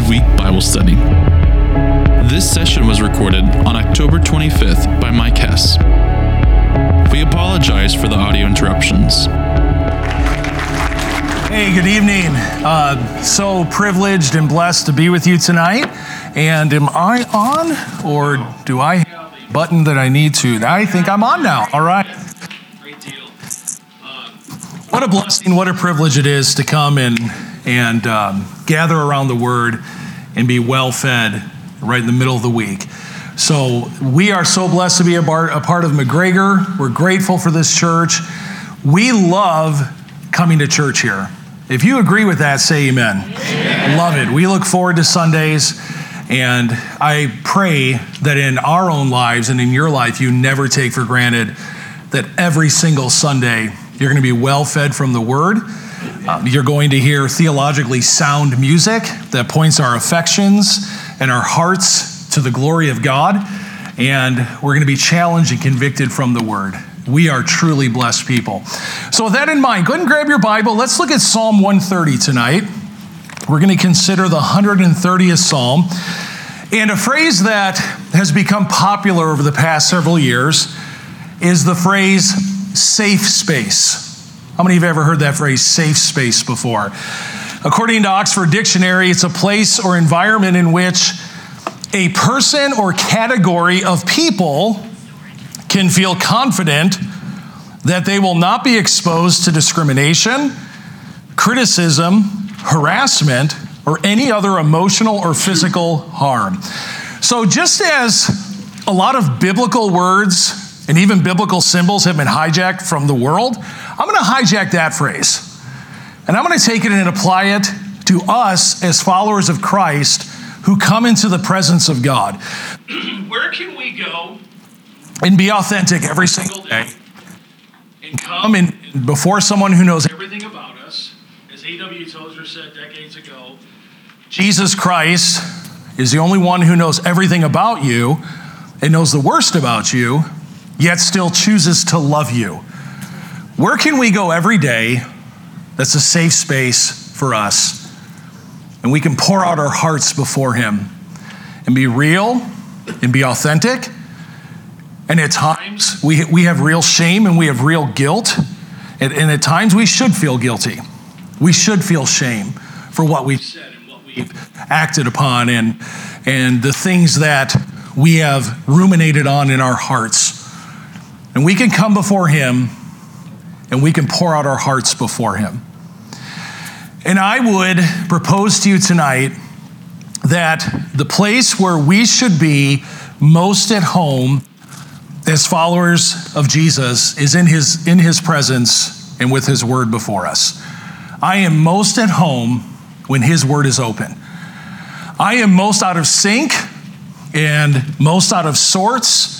midweek Bible study. This session was recorded on October 25th by Mike Hess. We apologize for the audio interruptions. Hey, good evening. Uh, so privileged and blessed to be with you tonight. And am I on, or do I have a button that I need to? I think I'm on now. All right. Great deal. Uh, what a blessing, what a privilege it is to come and and um, gather around the Word and be well fed right in the middle of the week. So we are so blessed to be a part, a part of McGregor. We're grateful for this church. We love coming to church here. If you agree with that, say amen. amen. Love it. We look forward to Sundays. And I pray that in our own lives and in your life, you never take for granted that every single Sunday you're going to be well fed from the Word. Um, you're going to hear theologically sound music that points our affections and our hearts to the glory of God. And we're going to be challenged and convicted from the Word. We are truly blessed people. So, with that in mind, go ahead and grab your Bible. Let's look at Psalm 130 tonight. We're going to consider the 130th Psalm. And a phrase that has become popular over the past several years is the phrase safe space. How many of you have ever heard that phrase, safe space, before? According to Oxford Dictionary, it's a place or environment in which a person or category of people can feel confident that they will not be exposed to discrimination, criticism, harassment, or any other emotional or physical harm. So, just as a lot of biblical words and even biblical symbols have been hijacked from the world, I'm going to hijack that phrase. And I'm going to take it and apply it to us as followers of Christ who come into the presence of God. Where can we go and be authentic every single day and come and before someone who knows everything about us, as A.W. Tozer said decades ago, Jesus Christ is the only one who knows everything about you and knows the worst about you, yet still chooses to love you. Where can we go every day that's a safe space for us? And we can pour out our hearts before Him and be real and be authentic and at times, we, we have real shame and we have real guilt. And, and at times, we should feel guilty. We should feel shame for what we've said and what we've acted upon and, and the things that we have ruminated on in our hearts. And we can come before Him and we can pour out our hearts before Him. And I would propose to you tonight that the place where we should be most at home as followers of Jesus is in his, in his presence and with his word before us. I am most at home when his word is open. I am most out of sync and most out of sorts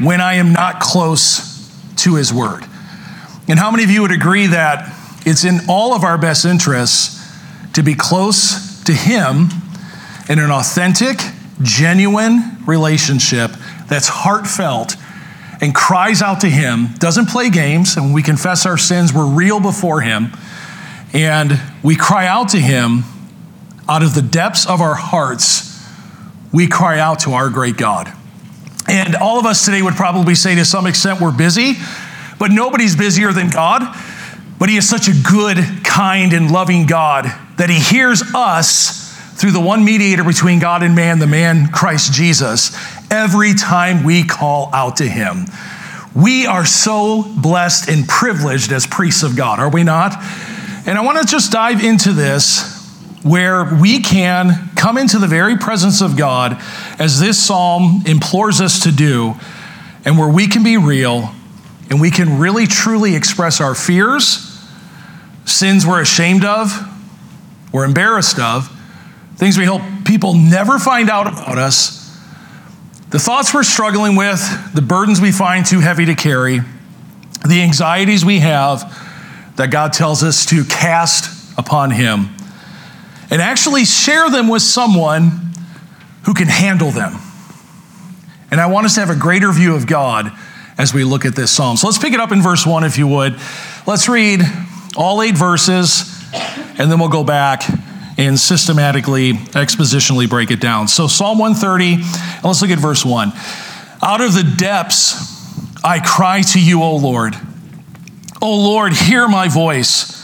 when I am not close to his word. And how many of you would agree that it's in all of our best interests to be close to him in an authentic, genuine relationship that's heartfelt and cries out to Him, doesn't play games, and we confess our sins, we're real before Him, and we cry out to Him out of the depths of our hearts, we cry out to our great God. And all of us today would probably say to some extent we're busy, but nobody's busier than God. But He is such a good, kind, and loving God that He hears us through the one mediator between God and man, the man Christ Jesus, every time we call out to him. We are so blessed and privileged as priests of God, are we not? And I want to just dive into this where we can come into the very presence of God as this psalm implores us to do, and where we can be real and we can really truly express our fears, sins we're ashamed of, we're embarrassed of, things we hope people never find out about us, the thoughts we're struggling with, the burdens we find too heavy to carry, the anxieties we have that God tells us to cast upon Him, and actually share them with someone who can handle them. And I want us to have a greater view of God as we look at this psalm. So let's pick it up in verse 1, if you would. Let's read all eight verses, and then we'll go back and systematically, expositionally break it down. So, Psalm 130, let's look at verse 1. Out of the depths I cry to you, O Lord. O Lord, hear my voice.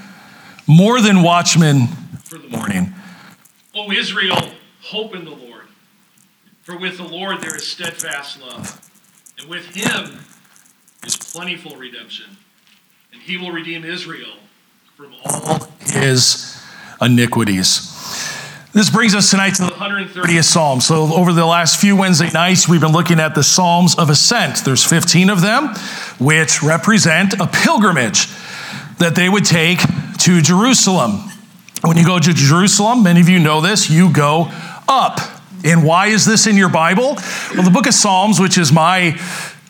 more than watchmen for the morning. O Israel, hope in the Lord. For with the Lord there is steadfast love, and with him is plentiful redemption, and he will redeem Israel from all his iniquities. This brings us tonight to the 130th Psalm. So, over the last few Wednesday nights, we've been looking at the Psalms of Ascent. There's 15 of them, which represent a pilgrimage that they would take to Jerusalem. When you go to Jerusalem, many of you know this, you go up. And why is this in your Bible? Well, the book of Psalms, which is my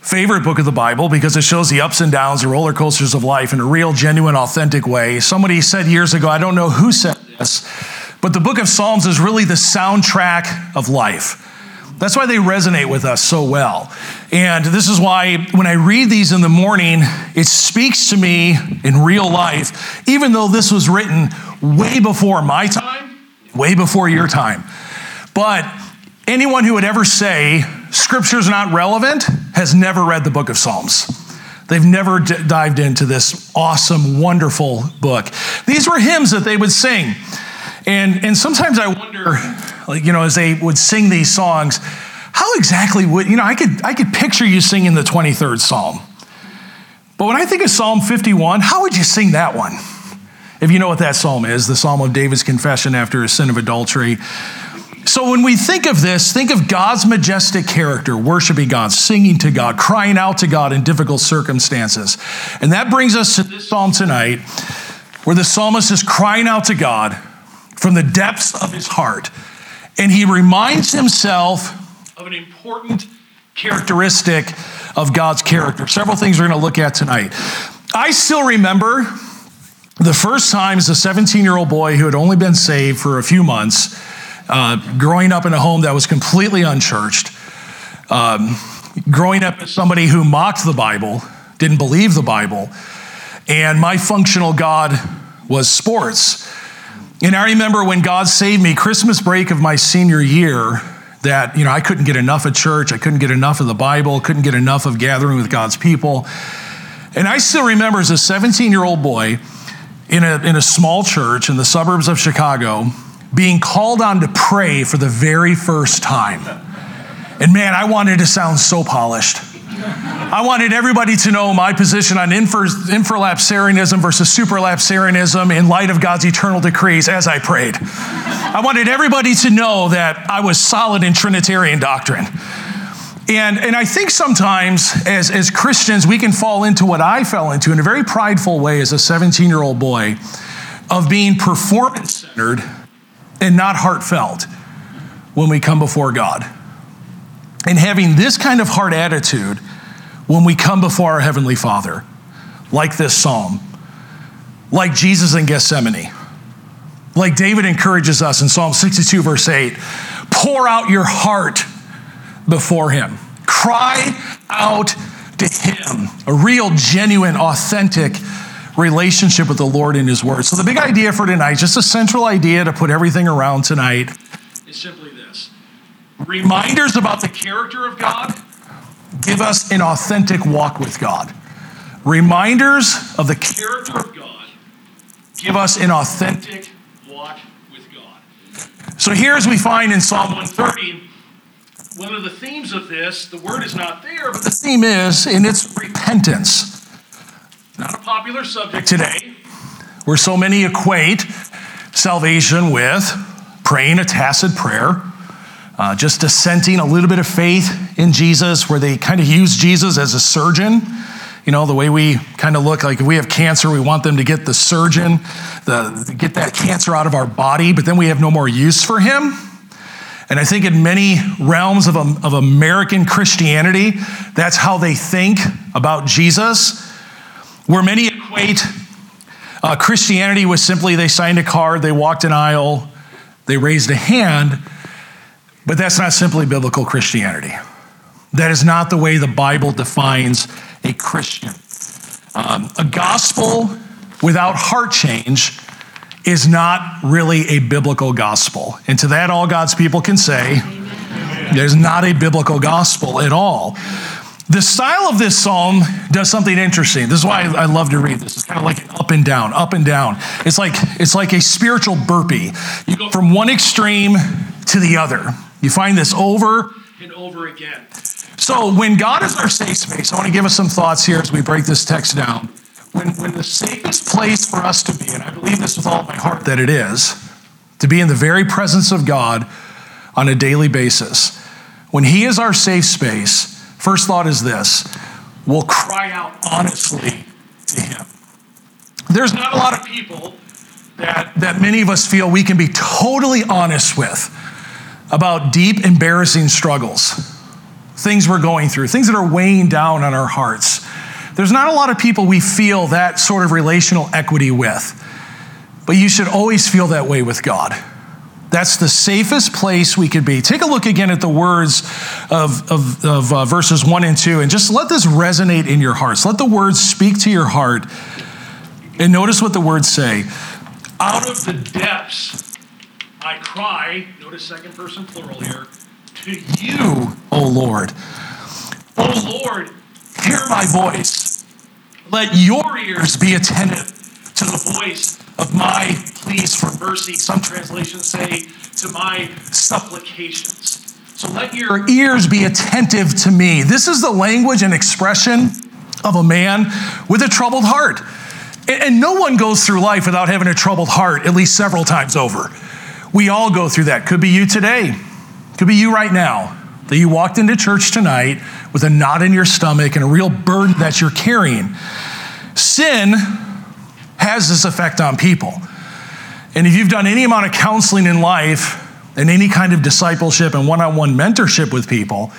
favorite book of the Bible because it shows the ups and downs, the roller coasters of life in a real, genuine, authentic way. Somebody said years ago, I don't know who said this, but the book of Psalms is really the soundtrack of life. That's why they resonate with us so well. And this is why when I read these in the morning, it speaks to me in real life, even though this was written way before my time, way before your time. But anyone who would ever say scripture's not relevant has never read the book of Psalms. They've never d- dived into this awesome, wonderful book. These were hymns that they would sing. And, and sometimes I wonder, like, you know, as they would sing these songs, how exactly would, you know, I could, I could picture you singing the 23rd Psalm. But when I think of Psalm 51, how would you sing that one? If you know what that psalm is, the psalm of David's confession after his sin of adultery. So when we think of this, think of God's majestic character, worshiping God, singing to God, crying out to God in difficult circumstances. And that brings us to this psalm tonight, where the psalmist is crying out to God from the depths of his heart. And he reminds himself of an important characteristic of God's character. Several things we're going to look at tonight. I still remember the first time as a 17 year old boy who had only been saved for a few months, uh, growing up in a home that was completely unchurched, um, growing up as somebody who mocked the Bible, didn't believe the Bible, and my functional God was sports. And I remember when God saved me, Christmas break of my senior year, that you know I couldn't get enough of church, I couldn't get enough of the Bible, couldn't get enough of gathering with God's people. And I still remember as a 17 year old boy in a, in a small church in the suburbs of Chicago being called on to pray for the very first time. And man, I wanted to sound so polished. I wanted everybody to know my position on infra, infralapsarianism versus supralapsarianism in light of God's eternal decrees as I prayed. I wanted everybody to know that I was solid in Trinitarian doctrine. And, and I think sometimes as, as Christians, we can fall into what I fell into in a very prideful way as a 17 year old boy of being performance centered and not heartfelt when we come before God. And having this kind of heart attitude when we come before our Heavenly Father, like this psalm, like Jesus in Gethsemane, like David encourages us in Psalm 62, verse 8 pour out your heart before Him, cry out to Him, a real, genuine, authentic relationship with the Lord in His Word. So, the big idea for tonight, just a central idea to put everything around tonight, is simply. Reminders about the character of God give us an authentic walk with God. Reminders of the character of God give us an authentic Walk with God. So here, as we find in Psalm 130, one of the themes of this, the word is not there, but the theme is in its repentance. not a popular subject Today, where so many equate salvation with praying a tacit prayer, uh, just dissenting a little bit of faith in Jesus, where they kind of use Jesus as a surgeon You know, the way we kind of look like if we have cancer, we want them to get the surgeon, the, get that cancer out of our body, but then we have no more use for him. And I think in many realms of, of American Christianity, that's how they think about Jesus, where many equate uh, Christianity with simply they signed a card, they walked an aisle, they raised a hand, but that's not simply biblical Christianity. That is not the way the Bible defines a Christian. Um, a gospel without heart change is not really a biblical gospel. And to that, all God's people can say, Amen. there's not a biblical gospel at all. The style of this psalm does something interesting. This is why I love to read this. It's kind of like an up and down, up and down. It's like it's like a spiritual burpee. You go from one extreme to the other. You find this over and over again. So when God is our safe space, I want to give us some thoughts here as we break this text down. When, when the safest place for us to be, and I believe this with all my heart that it is, to be in the very presence of God on a daily basis. When He is our safe space, first thought is this we'll cry out honestly to Him. There's not a lot of people that, that many of us feel we can be totally honest with about deep, embarrassing struggles, things we're going through, things that are weighing down on our hearts. There's not a lot of people we feel that sort of relational equity with, but you should always feel that way with God. That's the safest place we could be. Take a look again at the words of, of, of uh, verses 1 and 2 and just let this resonate in your hearts. Let the words speak to your heart. And notice what the words say. Out of the depths I cry, notice second person plural here, to you, O Lord. O Lord, hear my voice. Let your ears be attentive to the voice of my pleas for mercy. Some translations say to my supplications. So let your ears be attentive to me. This is the language and expression of a man with a troubled heart. And no one goes through life without having a troubled heart at least several times over. We all go through that. Could be you today, could be you right now, that you walked into church tonight with a knot in your stomach and a real burden that you're carrying. Sin has this effect on people. And if you've done any amount of counseling in life and any kind of discipleship and one on one mentorship with people,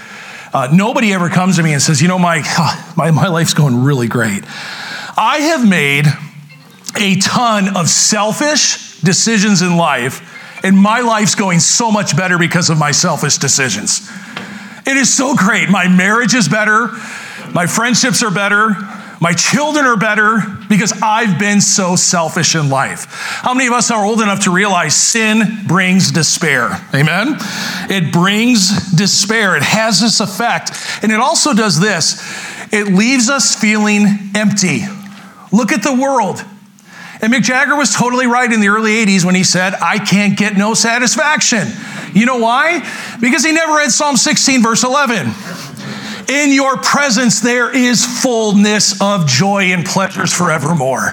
uh, nobody ever comes to me and says, You know, Mike, my, my life's going really great. I have made a ton of selfish decisions in life and my life's going so much better because of my selfish decisions. It is so great. My marriage is better, my friendships are better, my children are better because I've been so selfish in life. How many of us are old enough to realize sin brings despair? Amen? It brings despair. It has this effect. And it also does this it leaves us feeling empty. Look at the world. And Mick Jagger was totally right in the early 80s when he said, I can't get no satisfaction. You know why? Because he never read Psalm 16, verse 11. In your presence there is fullness of joy and pleasures forevermore.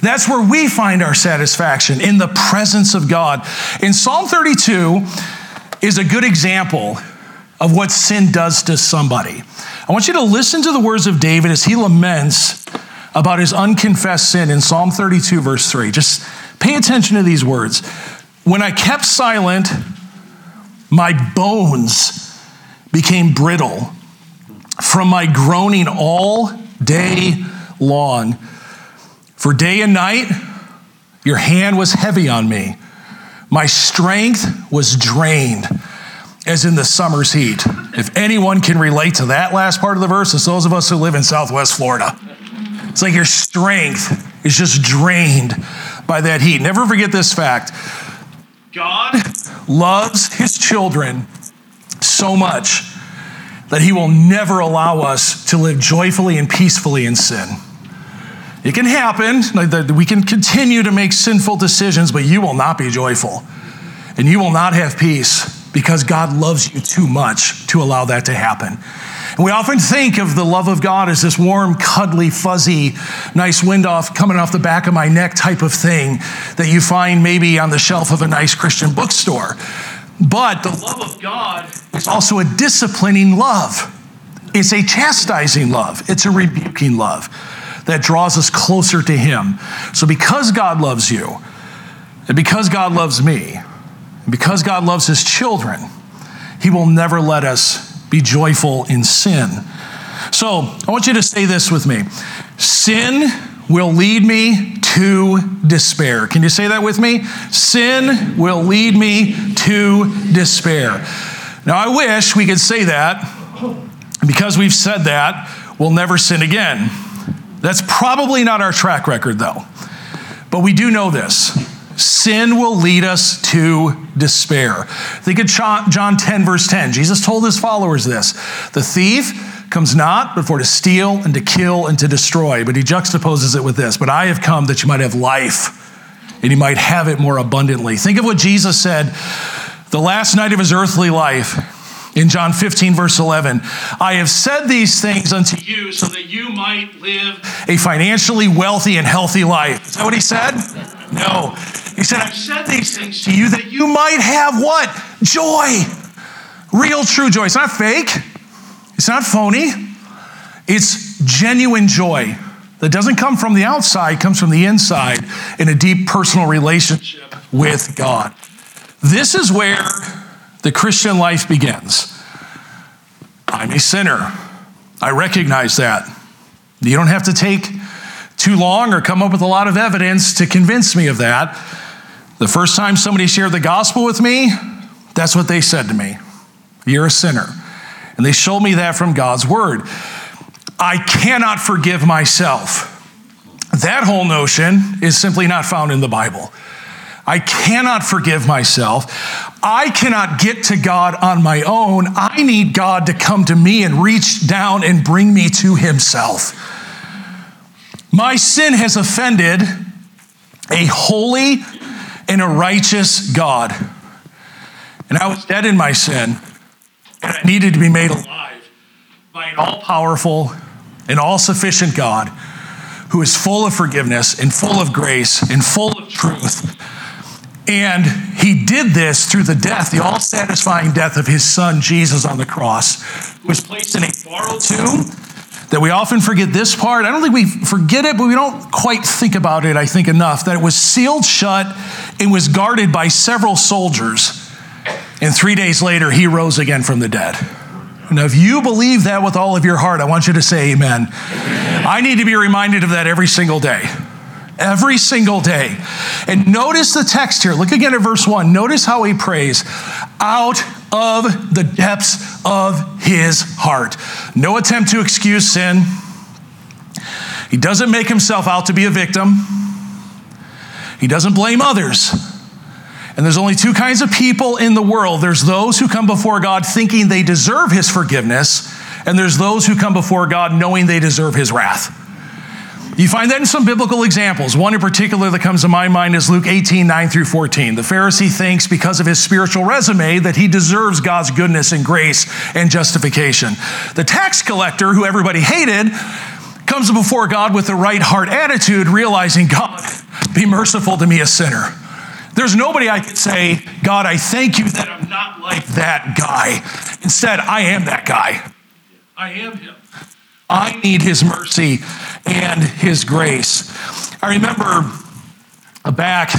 That's where we find our satisfaction, in the presence of God. In Psalm 32 is a good example of what sin does to somebody. I want you to listen to the words of David as he laments about his unconfessed sin in Psalm 32, verse 3. Just pay attention to these words. When I kept silent, my bones became brittle from my groaning all day long. For day and night, your hand was heavy on me. My strength was drained as in the summer's heat. If anyone can relate to that last part of the verse, it's those of us who live in Southwest Florida. It's like your strength is just drained by that heat. Never forget this fact God loves his children so much that he will never allow us to live joyfully and peacefully in sin. It can happen, we can continue to make sinful decisions, but you will not be joyful. And you will not have peace because God loves you too much to allow that to happen. And we often think of the love of God as this warm, cuddly, fuzzy, nice wind off coming off the back of my neck type of thing that you find maybe on the shelf of a nice Christian bookstore. But the love of God is also a disciplining love. It's a chastising love, it's a rebuking love that draws us closer to Him. So, because God loves you, and because God loves me, and because God loves His children, He will never let us be joyful in sin. So, I want you to say this with me Sin will lead me to despair. Can you say that with me? Sin will lead me to despair. Now, I wish we could say that. Because we've said that, we'll never sin again. That's probably not our track record, though. But we do know this sin will lead us to despair. Think of John 10, verse 10. Jesus told his followers this The thief comes not before to steal and to kill and to destroy, but he juxtaposes it with this But I have come that you might have life and you might have it more abundantly. Think of what Jesus said the last night of his earthly life in John 15, verse 11. I have said these things unto you so that you might live a financially wealthy and healthy life. Is that what he said? No. He said, I've said these things to you that you might have what? Joy. Real, true joy. It's not fake, it's not phony, it's genuine joy that doesn't come from the outside, comes from the inside in a deep personal relationship with God. This is where the Christian life begins. I'm a sinner. I recognize that. You don't have to take too long or come up with a lot of evidence to convince me of that. The first time somebody shared the gospel with me, that's what they said to me You're a sinner. And they showed me that from God's word. I cannot forgive myself. That whole notion is simply not found in the Bible. I cannot forgive myself. I cannot get to God on my own. I need God to come to me and reach down and bring me to Himself. My sin has offended a holy and a righteous God. And I was dead in my sin, and I needed to be made alive by an all powerful and all sufficient God who is full of forgiveness and full of grace and full of truth and he did this through the death, the all satisfying death of his son, Jesus, on the cross, who was placed in a borrowed tomb. That we often forget this part. I don't think we forget it, but we don't quite think about it, I think, enough. That it was sealed shut and was guarded by several soldiers. And three days later, he rose again from the dead. Now, if you believe that with all of your heart, I want you to say amen. amen. I need to be reminded of that every single day every single day. And notice the text here. Look again at verse 1. Notice how he prays out of the depths of his heart. No attempt to excuse sin. He doesn't make himself out to be a victim. He doesn't blame others. And there's only two kinds of people in the world there's those who come before God thinking they deserve his forgiveness, and there's those who come before God knowing they deserve his wrath. You find that in some biblical examples. One in particular that comes to my mind is Luke 18, 9 through 14. The Pharisee thinks because of his spiritual resume that he deserves God's goodness and grace and justification. The tax collector, who everybody hated, comes before God with the right heart attitude, realizing, God, be merciful to me, a sinner. There's nobody I could say, God, I thank you that I'm not like that guy. Instead, I am that guy. I am him. I need his mercy and his grace. I remember back,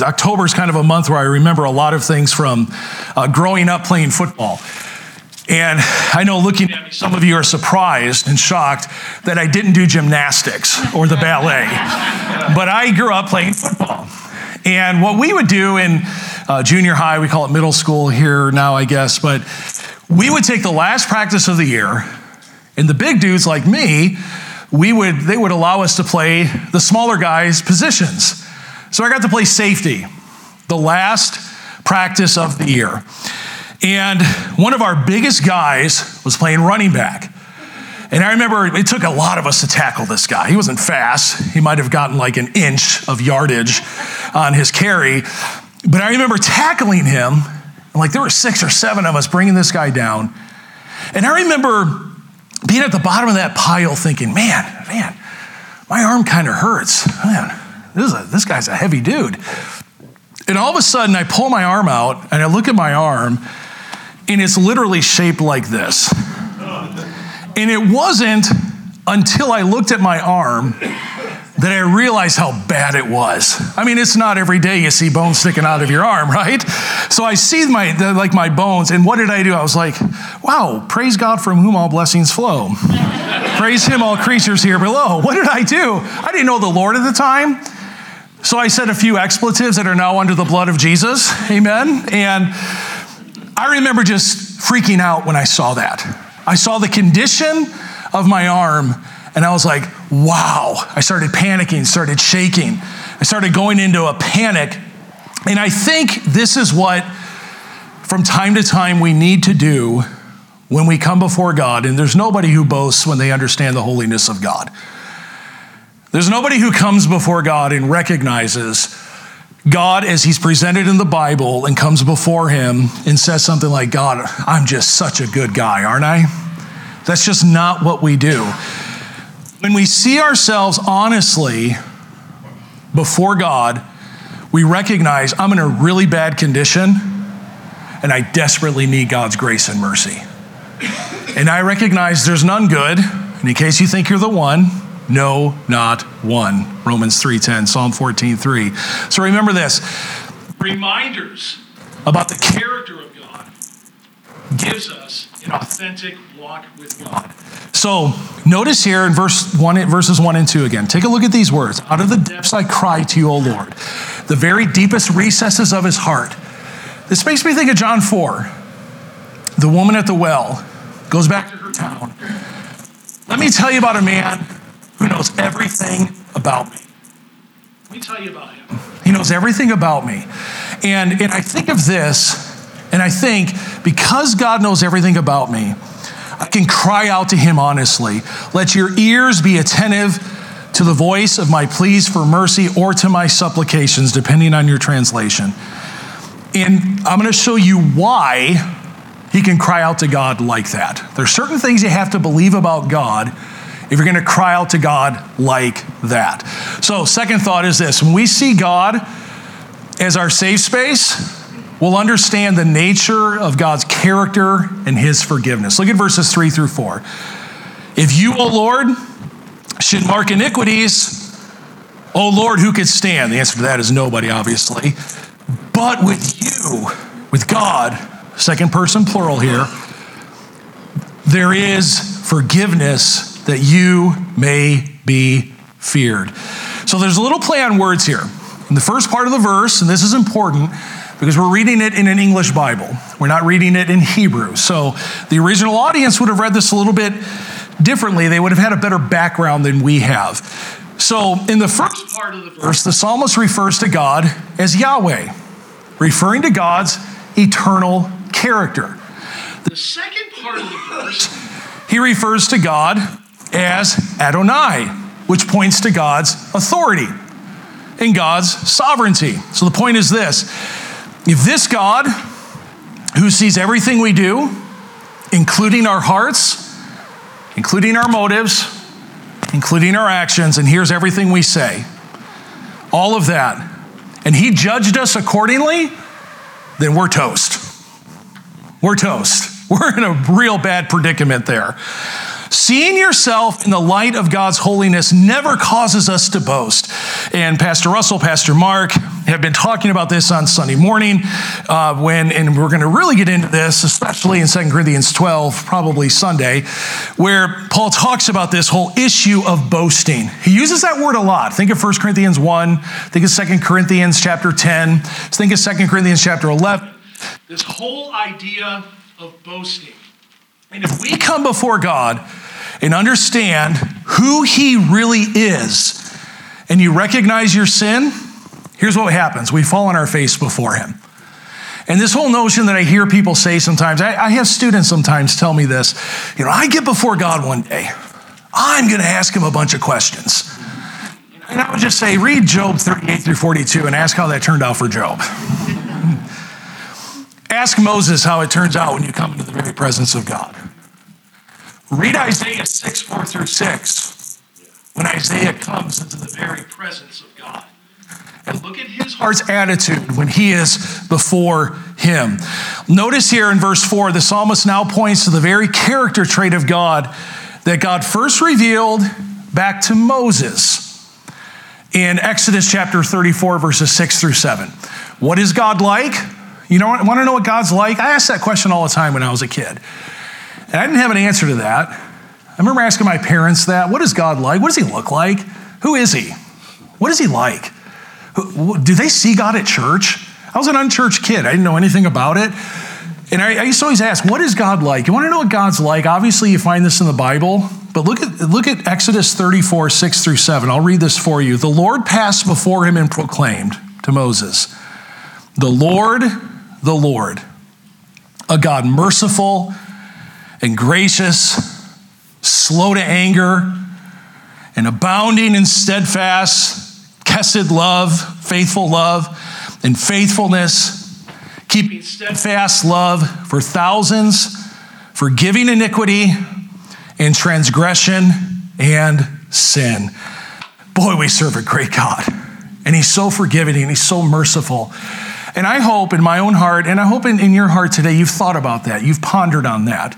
October is kind of a month where I remember a lot of things from uh, growing up playing football. And I know looking at me, some of you are surprised and shocked that I didn't do gymnastics or the ballet. but I grew up playing football. And what we would do in uh, junior high, we call it middle school here now, I guess, but we would take the last practice of the year and the big dudes like me, we would, they would allow us to play the smaller guys' positions. So I got to play safety, the last practice of the year. And one of our biggest guys was playing running back. And I remember it took a lot of us to tackle this guy. He wasn't fast, he might have gotten like an inch of yardage on his carry. But I remember tackling him, and like there were six or seven of us bringing this guy down. And I remember being at the bottom of that pile thinking, man, man, my arm kind of hurts. Man, this, a, this guy's a heavy dude. And all of a sudden, I pull my arm out and I look at my arm, and it's literally shaped like this. And it wasn't until I looked at my arm that I realized how bad it was. I mean, it's not every day you see bones sticking out of your arm, right? So I see my the, like my bones, and what did I do? I was like, "Wow, praise God from whom all blessings flow. praise Him, all creatures here below." What did I do? I didn't know the Lord at the time, so I said a few expletives that are now under the blood of Jesus. Amen. And I remember just freaking out when I saw that. I saw the condition of my arm and I was like, wow. I started panicking, started shaking. I started going into a panic. And I think this is what, from time to time, we need to do when we come before God. And there's nobody who boasts when they understand the holiness of God. There's nobody who comes before God and recognizes God as he's presented in the Bible and comes before him and says something like, God, I'm just such a good guy, aren't I? That's just not what we do. When we see ourselves honestly before God, we recognize I'm in a really bad condition and I desperately need God's grace and mercy. And I recognize there's none good. And in case you think you're the one, no, not one. Romans 3:10, Psalm 14:3. So remember this. Reminders about the character of God gives us an authentic walk with God. So notice here in verse one, verses one and two again. Take a look at these words. Out of the depths I cry to you, O Lord, the very deepest recesses of his heart. This makes me think of John 4. The woman at the well goes back to her town. Let me tell you about a man who knows everything about me. Let me tell you about him. He knows everything about me. And, and I think of this, and I think because God knows everything about me, I can cry out to him honestly. Let your ears be attentive to the voice of my pleas for mercy or to my supplications, depending on your translation. And I'm going to show you why he can cry out to God like that. There's certain things you have to believe about God if you're going to cry out to God like that. So, second thought is this when we see God as our safe space, we'll understand the nature of God's character and his forgiveness. Look at verses three through four. If you, O Lord, should mark iniquities, O Lord, who could stand? The answer to that is nobody, obviously. But with you, with God, second person plural here, there is forgiveness that you may be feared. So there's a little play on words here. In the first part of the verse, and this is important, because we're reading it in an English Bible. We're not reading it in Hebrew. So the original audience would have read this a little bit differently. They would have had a better background than we have. So in the first part of the verse, the psalmist refers to God as Yahweh, referring to God's eternal character. The second part of the verse, he refers to God as Adonai, which points to God's authority and God's sovereignty. So the point is this if this God, who sees everything we do, including our hearts, including our motives, including our actions, and hears everything we say, all of that, and He judged us accordingly, then we're toast. We're toast. We're in a real bad predicament there. Seeing yourself in the light of God's holiness never causes us to boast. And Pastor Russell, Pastor Mark have been talking about this on Sunday morning uh, when, and we're going to really get into this, especially in 2 Corinthians 12, probably Sunday, where Paul talks about this whole issue of boasting. He uses that word a lot. Think of 1 Corinthians 1, think of 2 Corinthians chapter 10, think of 2 Corinthians chapter 11. This whole idea of boasting. And if we come before God and understand who He really is, and you recognize your sin, here's what happens we fall on our face before Him. And this whole notion that I hear people say sometimes, I, I have students sometimes tell me this, you know, I get before God one day, I'm going to ask Him a bunch of questions. And I would just say, read Job 38 through 42 and ask how that turned out for Job. Ask Moses how it turns out when you come into the very presence of God. Read Isaiah 6, 4 through 6, when Isaiah comes into the very presence of God. And look at his heart's attitude when he is before him. Notice here in verse 4, the psalmist now points to the very character trait of God that God first revealed back to Moses in Exodus chapter 34, verses 6 through 7. What is God like? You know, want to know what God's like? I asked that question all the time when I was a kid. And I didn't have an answer to that. I remember asking my parents that. What is God like? What does he look like? Who is he? What is he like? Do they see God at church? I was an unchurched kid. I didn't know anything about it. And I, I used to always ask, what is God like? You want to know what God's like? Obviously, you find this in the Bible, but look at, look at Exodus 34, 6 through 7. I'll read this for you. The Lord passed before him and proclaimed to Moses, The Lord, the Lord, a God merciful and gracious, slow to anger, and abounding in steadfast, kesed love, faithful love, and faithfulness keeping steadfast love for thousands, forgiving iniquity and transgression and sin. Boy, we serve a great God. And He's so forgiving and He's so merciful. And I hope in my own heart, and I hope in, in your heart today, you've thought about that. You've pondered on that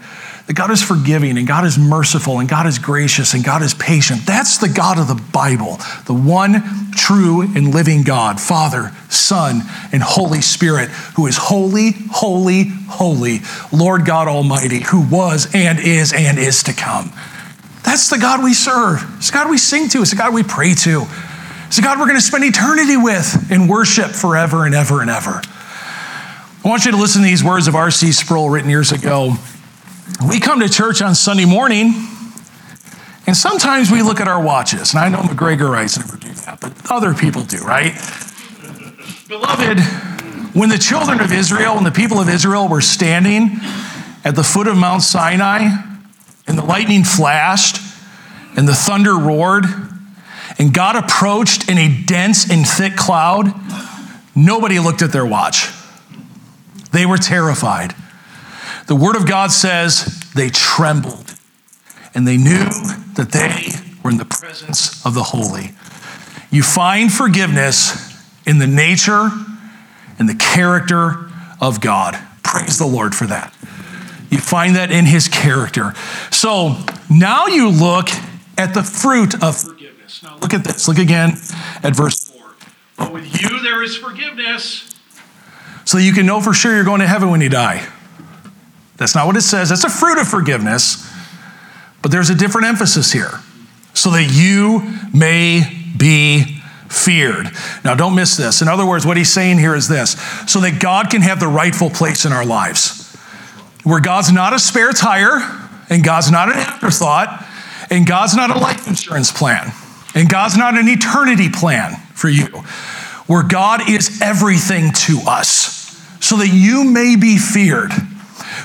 that God is forgiving and God is merciful and God is gracious and God is patient. That's the God of the Bible, the one true and living God, Father, Son, and Holy Spirit, who is holy, holy, holy, Lord God Almighty, who was and is and is to come. That's the God we serve. It's the God we sing to. It's the God we pray to. It's the God we're going to spend eternity with and worship forever and ever and ever. I want you to listen to these words of R.C. Sproul written years ago we come to church on Sunday morning, and sometimes we look at our watches. And I know McGregorites never do that, but other people do, right? Beloved, when the children of Israel and the people of Israel were standing at the foot of Mount Sinai, and the lightning flashed, and the thunder roared, and God approached in a dense and thick cloud, nobody looked at their watch. They were terrified. The Word of God says they trembled and they knew that they were in the presence of the holy. You find forgiveness in the nature and the character of God. Praise the Lord for that. You find that in his character. So now you look at the fruit of forgiveness. Now look at this. Look again at verse 4. But with you there is forgiveness. So you can know for sure you're going to heaven when you die. That's not what it says. That's a fruit of forgiveness. But there's a different emphasis here. So that you may be feared. Now, don't miss this. In other words, what he's saying here is this so that God can have the rightful place in our lives. Where God's not a spare tire, and God's not an afterthought, and God's not a life insurance plan, and God's not an eternity plan for you. Where God is everything to us, so that you may be feared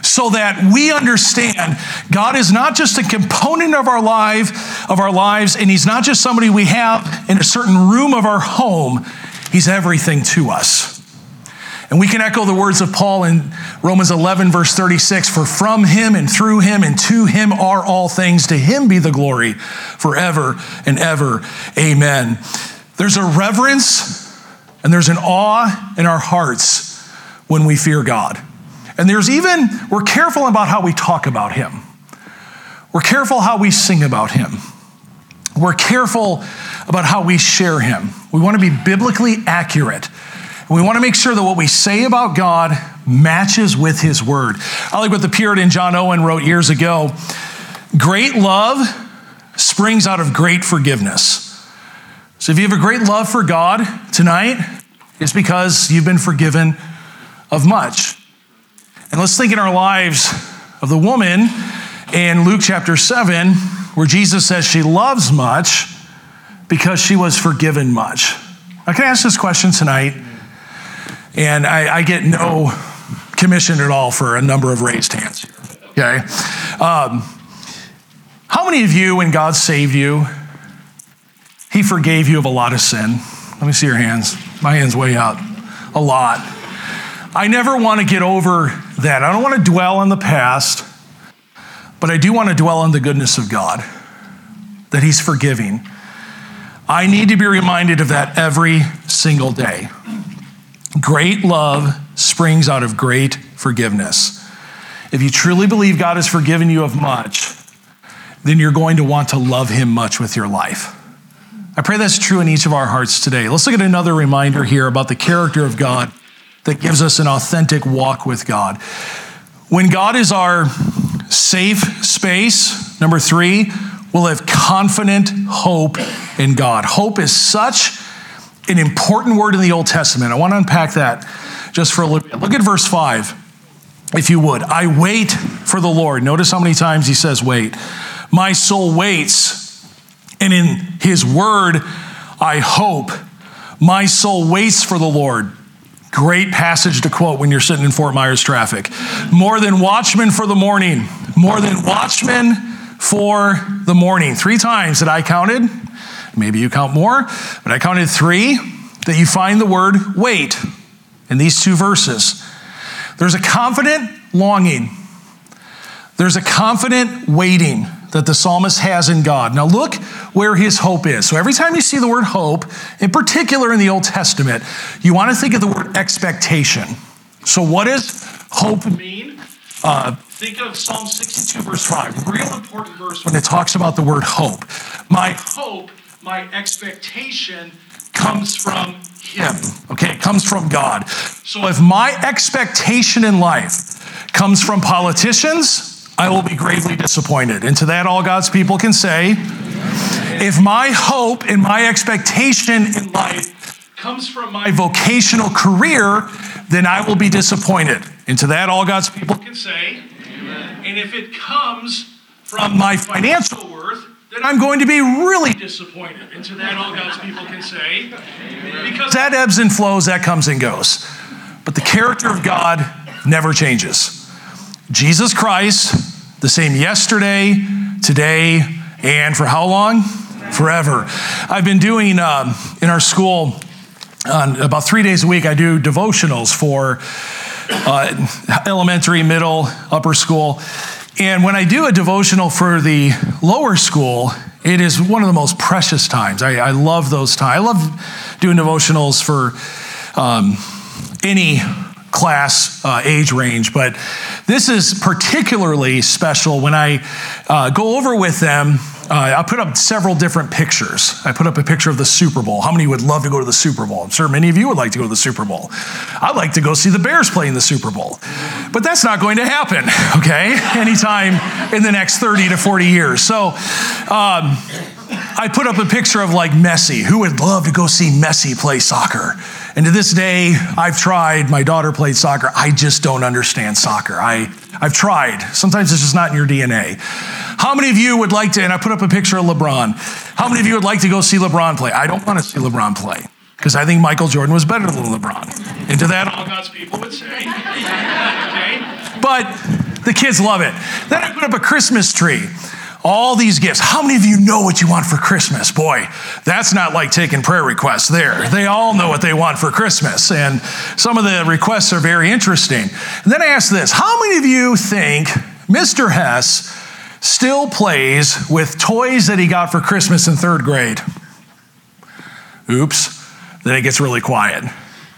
so that we understand God is not just a component of our life, of our lives, and He's not just somebody we have in a certain room of our home. He's everything to us. And we can echo the words of Paul in Romans 11, verse 36 For from him and through him and to him are all things. To him be the glory forever and ever. Amen. There's a reverence and there's an awe in our hearts when we fear God. And there's even, we're careful about how we talk about him. We're careful how we sing about him. We're careful about how we share him. We want to be biblically accurate. We want to make sure that what we say about God matches with his word. I like what the Puritan John Owen wrote years ago Great love springs out of great forgiveness. So if you have a great love for God tonight, it's because you've been forgiven of much. And let's think in our lives of the woman in Luke chapter 7, where Jesus says she loves much because she was forgiven much. I can ask this question tonight, and I, I get no commission at all for a number of raised hands here. Okay? Um, how many of you, when God saved you, He forgave you of a lot of sin? Let me see your hands. My hand's way out. A lot. I never want to get over that. I don't want to dwell on the past, but I do want to dwell on the goodness of God, that He's forgiving. I need to be reminded of that every single day. Great love springs out of great forgiveness. If you truly believe God has forgiven you of much, then you're going to want to love him much with your life. I pray that's true in each of our hearts today. Let's look at another reminder here about the character of God that gives us an authentic walk with God. When God is our safe space, number three, we'll have confident hope in God. Hope is such an important word in the Old Testament. I want to unpack that just for a little bit. Look at verse five, if you would. I wait for the Lord. Notice how many times he says wait. My soul waits and in his word, I hope. My soul waits for the Lord. Great passage to quote when you're sitting in Fort Myers traffic. More than watchmen for the morning, more than watchmen for the morning. Three times that I counted, maybe you count more, but I counted three that you find the word wait in these two verses. There's a confident longing, there's a confident waiting that the psalmist has in God. Now, look where his hope is. So, every time you see the word hope, in particular in the Old Testament, you want to think of the word expectation. So, what does hope mean? Uh, think of Psalm 62, verse 5, real important verse when it talks about the word hope. My hope, my expectation comes from Him. Okay, it comes from God. So, if my expectation in life comes from politicians, I will be gravely disappointed. And to that, all God's people can say, if my hope and my expectation in life comes from my vocational career, then I will be disappointed. And to that, all God's people can say, and if it comes from my financial worth, then I'm going to be really disappointed. And to that, all God's people can say, because that ebbs and flows, that comes and goes. But the character of God never changes. Jesus Christ, the same yesterday, today, and for how long? Forever. I've been doing um, in our school on about three days a week, I do devotionals for uh, elementary, middle, upper school. And when I do a devotional for the lower school, it is one of the most precious times. I, I love those times. I love doing devotionals for um, any class uh, age range, but this is particularly special when I uh, go over with them. Uh, I put up several different pictures. I put up a picture of the Super Bowl. How many would love to go to the Super Bowl? I'm sure many of you would like to go to the Super Bowl. I'd like to go see the Bears play in the Super Bowl. But that's not going to happen, okay, anytime in the next 30 to 40 years. So, um, I put up a picture of like Messi. Who would love to go see Messi play soccer? And to this day, I've tried. My daughter played soccer. I just don't understand soccer. I, I've tried. Sometimes it's just not in your DNA. How many of you would like to, and I put up a picture of LeBron. How many of you would like to go see LeBron play? I don't want to see LeBron play because I think Michael Jordan was better than LeBron. And to that, all God's people would say. okay? But the kids love it. Then I put up a Christmas tree all these gifts. How many of you know what you want for Christmas? Boy, that's not like taking prayer requests there. They all know what they want for Christmas. And some of the requests are very interesting. And then I ask this How many of you think Mr. Hess still plays with toys that he got for Christmas in third grade? Oops. Then it gets really quiet.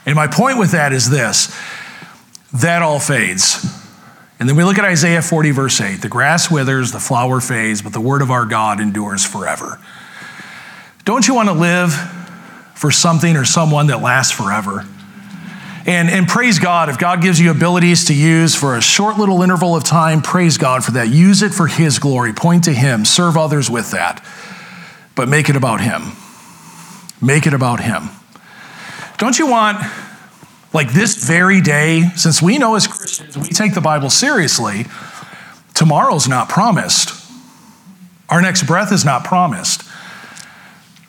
And my point with that is this that all fades. And then we look at Isaiah 40, verse 8 the grass withers, the flower fades, but the word of our God endures forever. Don't you want to live for something or someone that lasts forever? And, and praise God, if God gives you abilities to use for a short little interval of time, praise God for that. Use it for His glory. Point to Him. Serve others with that. But make it about Him. Make it about Him. Don't you want like this very day, since we know as Christians we take the Bible seriously, tomorrow's not promised. Our next breath is not promised.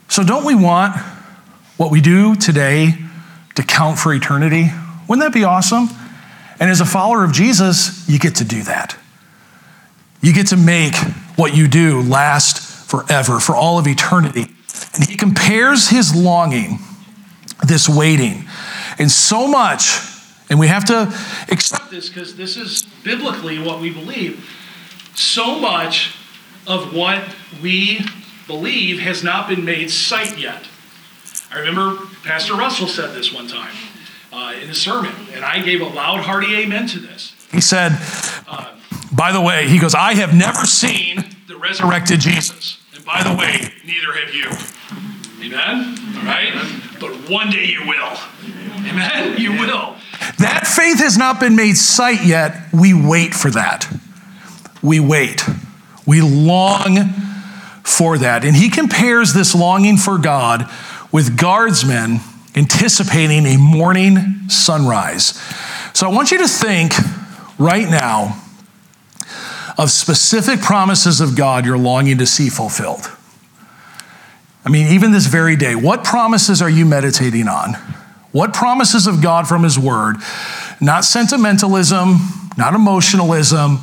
So, don't we want what we do today to count for eternity? Wouldn't that be awesome? And as a follower of Jesus, you get to do that. You get to make what you do last forever, for all of eternity. And he compares his longing, this waiting, and so much, and we have to accept this because this is biblically what we believe. So much of what we believe has not been made sight yet. I remember Pastor Russell said this one time uh, in a sermon, and I gave a loud, hearty amen to this. He said, uh, by the way, he goes, I have never seen the resurrected Jesus. And by the way, neither have you. Amen? All right? But one day you will. Amen? You will. That faith has not been made sight yet. We wait for that. We wait. We long for that. And he compares this longing for God with guardsmen anticipating a morning sunrise. So I want you to think right now of specific promises of God you're longing to see fulfilled. I mean, even this very day, what promises are you meditating on? What promises of God from His Word? Not sentimentalism, not emotionalism,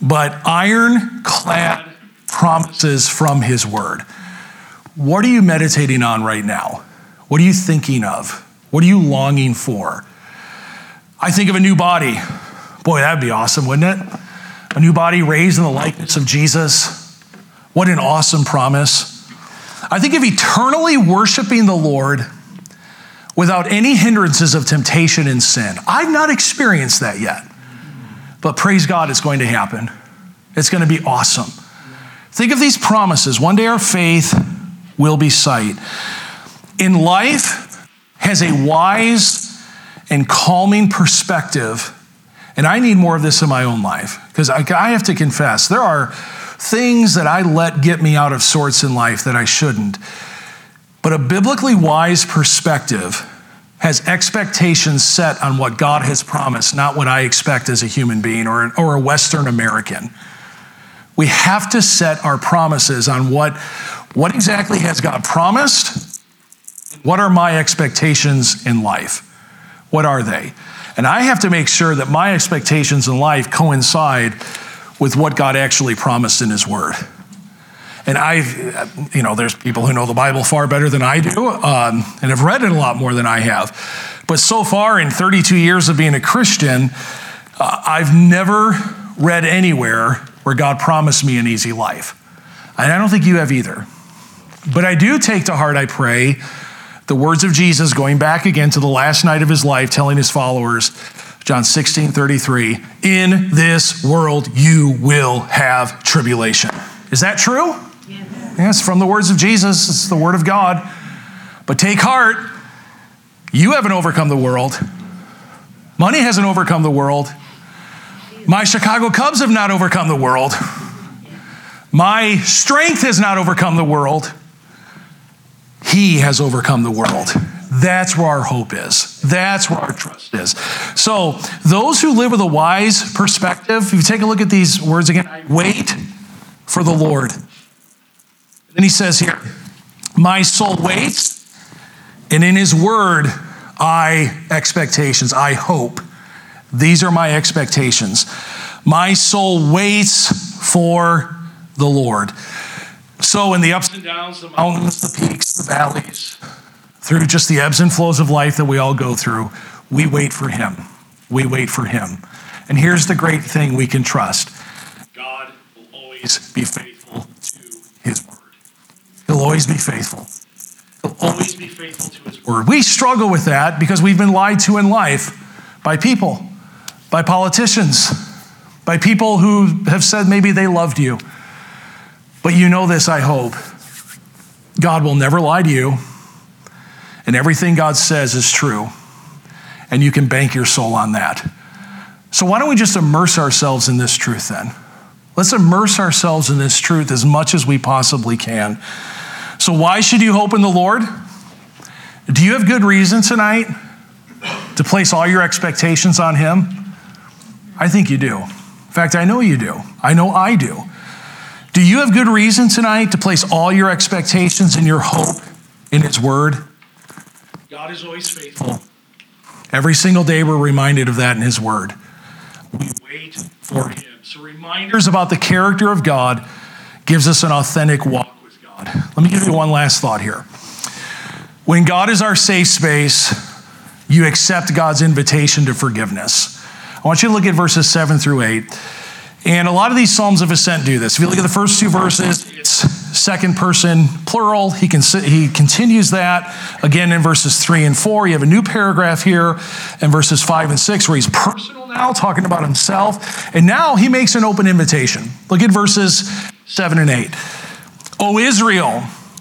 but ironclad promises from His Word. What are you meditating on right now? What are you thinking of? What are you longing for? I think of a new body. Boy, that'd be awesome, wouldn't it? A new body raised in the likeness of Jesus. What an awesome promise. I think of eternally worshiping the Lord without any hindrances of temptation and sin. I've not experienced that yet, but praise God, it's going to happen. It's going to be awesome. Think of these promises. One day our faith will be sight. In life has a wise and calming perspective, and I need more of this in my own life because I, I have to confess there are things that I let get me out of sorts in life that I shouldn't. But a biblically wise perspective has expectations set on what God has promised, not what I expect as a human being or, or a Western American. We have to set our promises on what, what exactly has God promised? What are my expectations in life? What are they? And I have to make sure that my expectations in life coincide with what God actually promised in His Word. And I've, you know, there's people who know the Bible far better than I do um, and have read it a lot more than I have. But so far, in 32 years of being a Christian, uh, I've never read anywhere where God promised me an easy life. And I don't think you have either. But I do take to heart, I pray, the words of Jesus going back again to the last night of his life, telling his followers, John 16, 33, in this world you will have tribulation. Is that true? Yes. from the words of Jesus, it's the word of God. But take heart, you haven't overcome the world. Money hasn't overcome the world. My Chicago Cubs have not overcome the world. My strength has not overcome the world. He has overcome the world. That's where our hope is. That's where our trust is. So, those who live with a wise perspective, if you take a look at these words again, wait for the Lord. Then he says here, My soul waits, and in his word, I expectations, I hope. These are my expectations. My soul waits for the Lord. So, in the ups and downs, the mountains, the peaks, the valleys, through just the ebbs and flows of life that we all go through, we wait for Him. We wait for Him. And here's the great thing we can trust God will always be faithful. He'll always be faithful. He'll always be faithful to His word. We struggle with that because we've been lied to in life by people, by politicians, by people who have said maybe they loved you. But you know this, I hope. God will never lie to you. And everything God says is true. And you can bank your soul on that. So, why don't we just immerse ourselves in this truth then? Let's immerse ourselves in this truth as much as we possibly can. So, why should you hope in the Lord? Do you have good reason tonight to place all your expectations on Him? I think you do. In fact, I know you do. I know I do. Do you have good reason tonight to place all your expectations and your hope in His Word? God is always faithful. Every single day, we're reminded of that in His Word. We wait for Him. So, reminders about the character of God gives us an authentic walk God. Let me give you one last thought here. When God is our safe space, you accept God's invitation to forgiveness. I want you to look at verses 7 through 8. And a lot of these Psalms of Ascent do this. If you look at the first two verses, it's second person plural. He, can, he continues that again in verses three and four. You have a new paragraph here in verses five and six where he's personal now, talking about himself. And now he makes an open invitation. Look at verses 7 and 8. O Israel,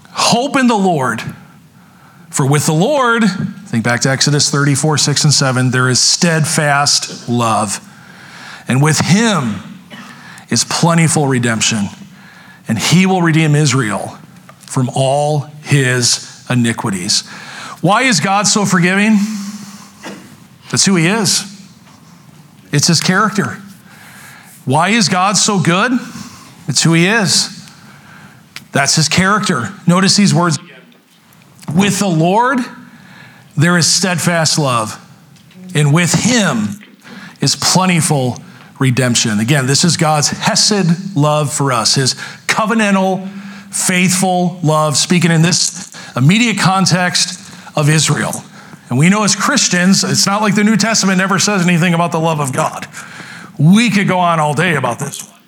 hope in the Lord. For with the Lord, think back to Exodus 34, 6 and 7, there is steadfast love. And with him is plentiful redemption. And he will redeem Israel from all his iniquities. Why is God so forgiving? That's who he is. It's his character. Why is God so good? It's who he is. That's his character. Notice these words. With the Lord, there is steadfast love, and with him is plentiful redemption. Again, this is God's Hesed love for us, his covenantal, faithful love, speaking in this immediate context of Israel. And we know as Christians, it's not like the New Testament never says anything about the love of God. We could go on all day about this one.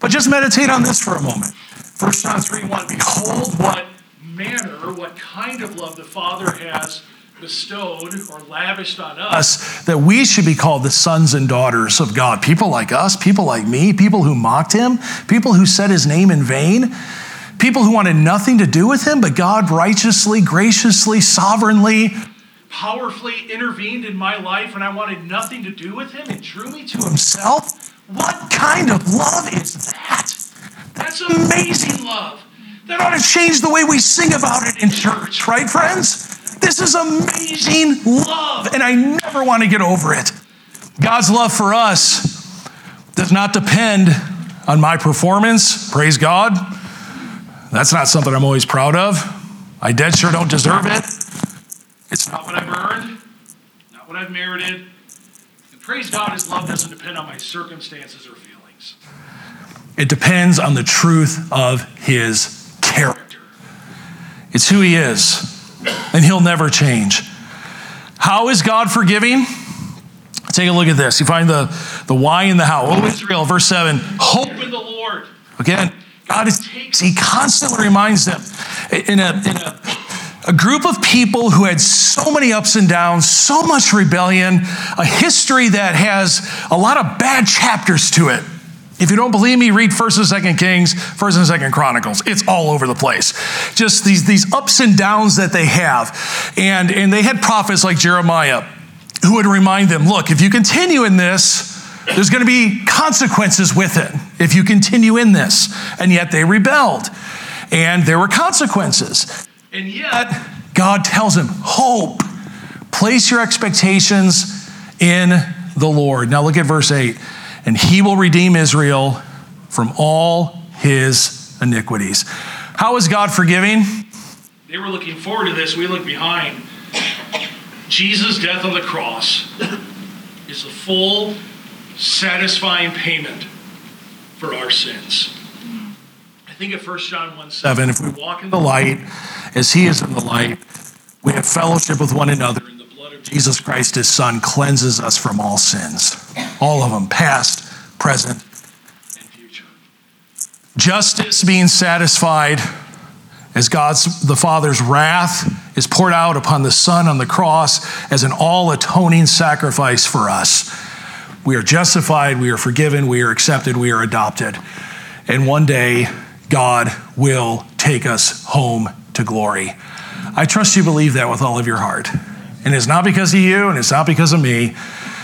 But just meditate on this for a moment. 1 John 3 1 Behold, what manner, what kind of love the Father has bestowed or lavished on us that we should be called the sons and daughters of God. People like us, people like me, people who mocked him, people who said his name in vain, people who wanted nothing to do with him, but God righteously, graciously, sovereignly powerfully intervened in my life when I wanted nothing to do with him and drew me to himself? What kind of love is that? That's amazing love. That ought to change the way we sing about it in church, right, friends? This is amazing love, and I never want to get over it. God's love for us does not depend on my performance. Praise God. That's not something I'm always proud of. I dead sure don't deserve it. It's not what I've earned, not what I've merited. And praise God, His love doesn't depend on my circumstances or feelings. It depends on the truth of His character. It's who He is, and He'll never change. How is God forgiving? Take a look at this. You find the, the why and the how. Oh, Israel, verse 7. Hope in the Lord. Again, God is, He constantly reminds them in a, in a a group of people who had so many ups and downs, so much rebellion, a history that has a lot of bad chapters to it. If you don't believe me, read 1st and 2nd Kings, 1st and 2nd Chronicles. It's all over the place. Just these, these ups and downs that they have. And, and they had prophets like Jeremiah who would remind them look, if you continue in this, there's going to be consequences with it if you continue in this. And yet they rebelled, and there were consequences. And yet, God tells him, Hope, place your expectations in the Lord. Now look at verse 8. And he will redeem Israel from all his iniquities. How is God forgiving? They were looking forward to this. We look behind. Jesus' death on the cross is the full, satisfying payment for our sins. I think at 1 John 1 7, if we walk in the light, as he is in the light, we have fellowship with one another, Jesus Christ, his son, cleanses us from all sins. All of them, past, present, and future. Justice being satisfied as God's, the Father's wrath is poured out upon the Son on the cross as an all atoning sacrifice for us. We are justified, we are forgiven, we are accepted, we are adopted. And one day, God will take us home to glory. I trust you believe that with all of your heart. And it's not because of you, and it's not because of me,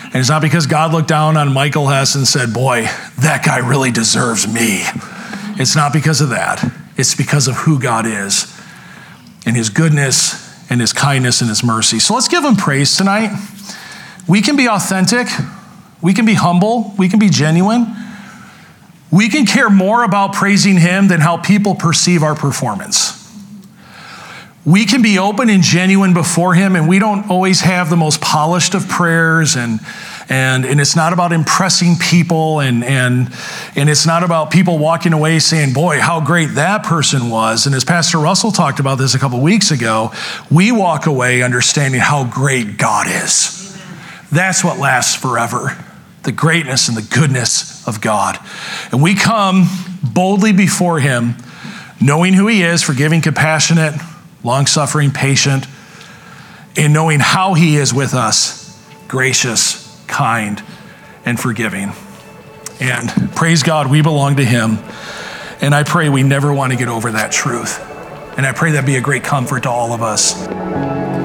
and it's not because God looked down on Michael Hess and said, Boy, that guy really deserves me. It's not because of that. It's because of who God is and his goodness and his kindness and his mercy. So let's give him praise tonight. We can be authentic, we can be humble, we can be genuine. We can care more about praising him than how people perceive our performance we can be open and genuine before him and we don't always have the most polished of prayers and and, and it's not about impressing people and, and, and it's not about people walking away saying boy how great that person was. And as pastor russell talked about this a couple weeks ago we walk away understanding how great god is. That's what lasts forever the greatness and the goodness of god. And we come boldly before him knowing who he is forgiving compassionate long suffering, patient, in knowing how He is with us, gracious, kind, and forgiving. And praise God, we belong to Him. And I pray we never want to get over that truth. And I pray that be a great comfort to all of us.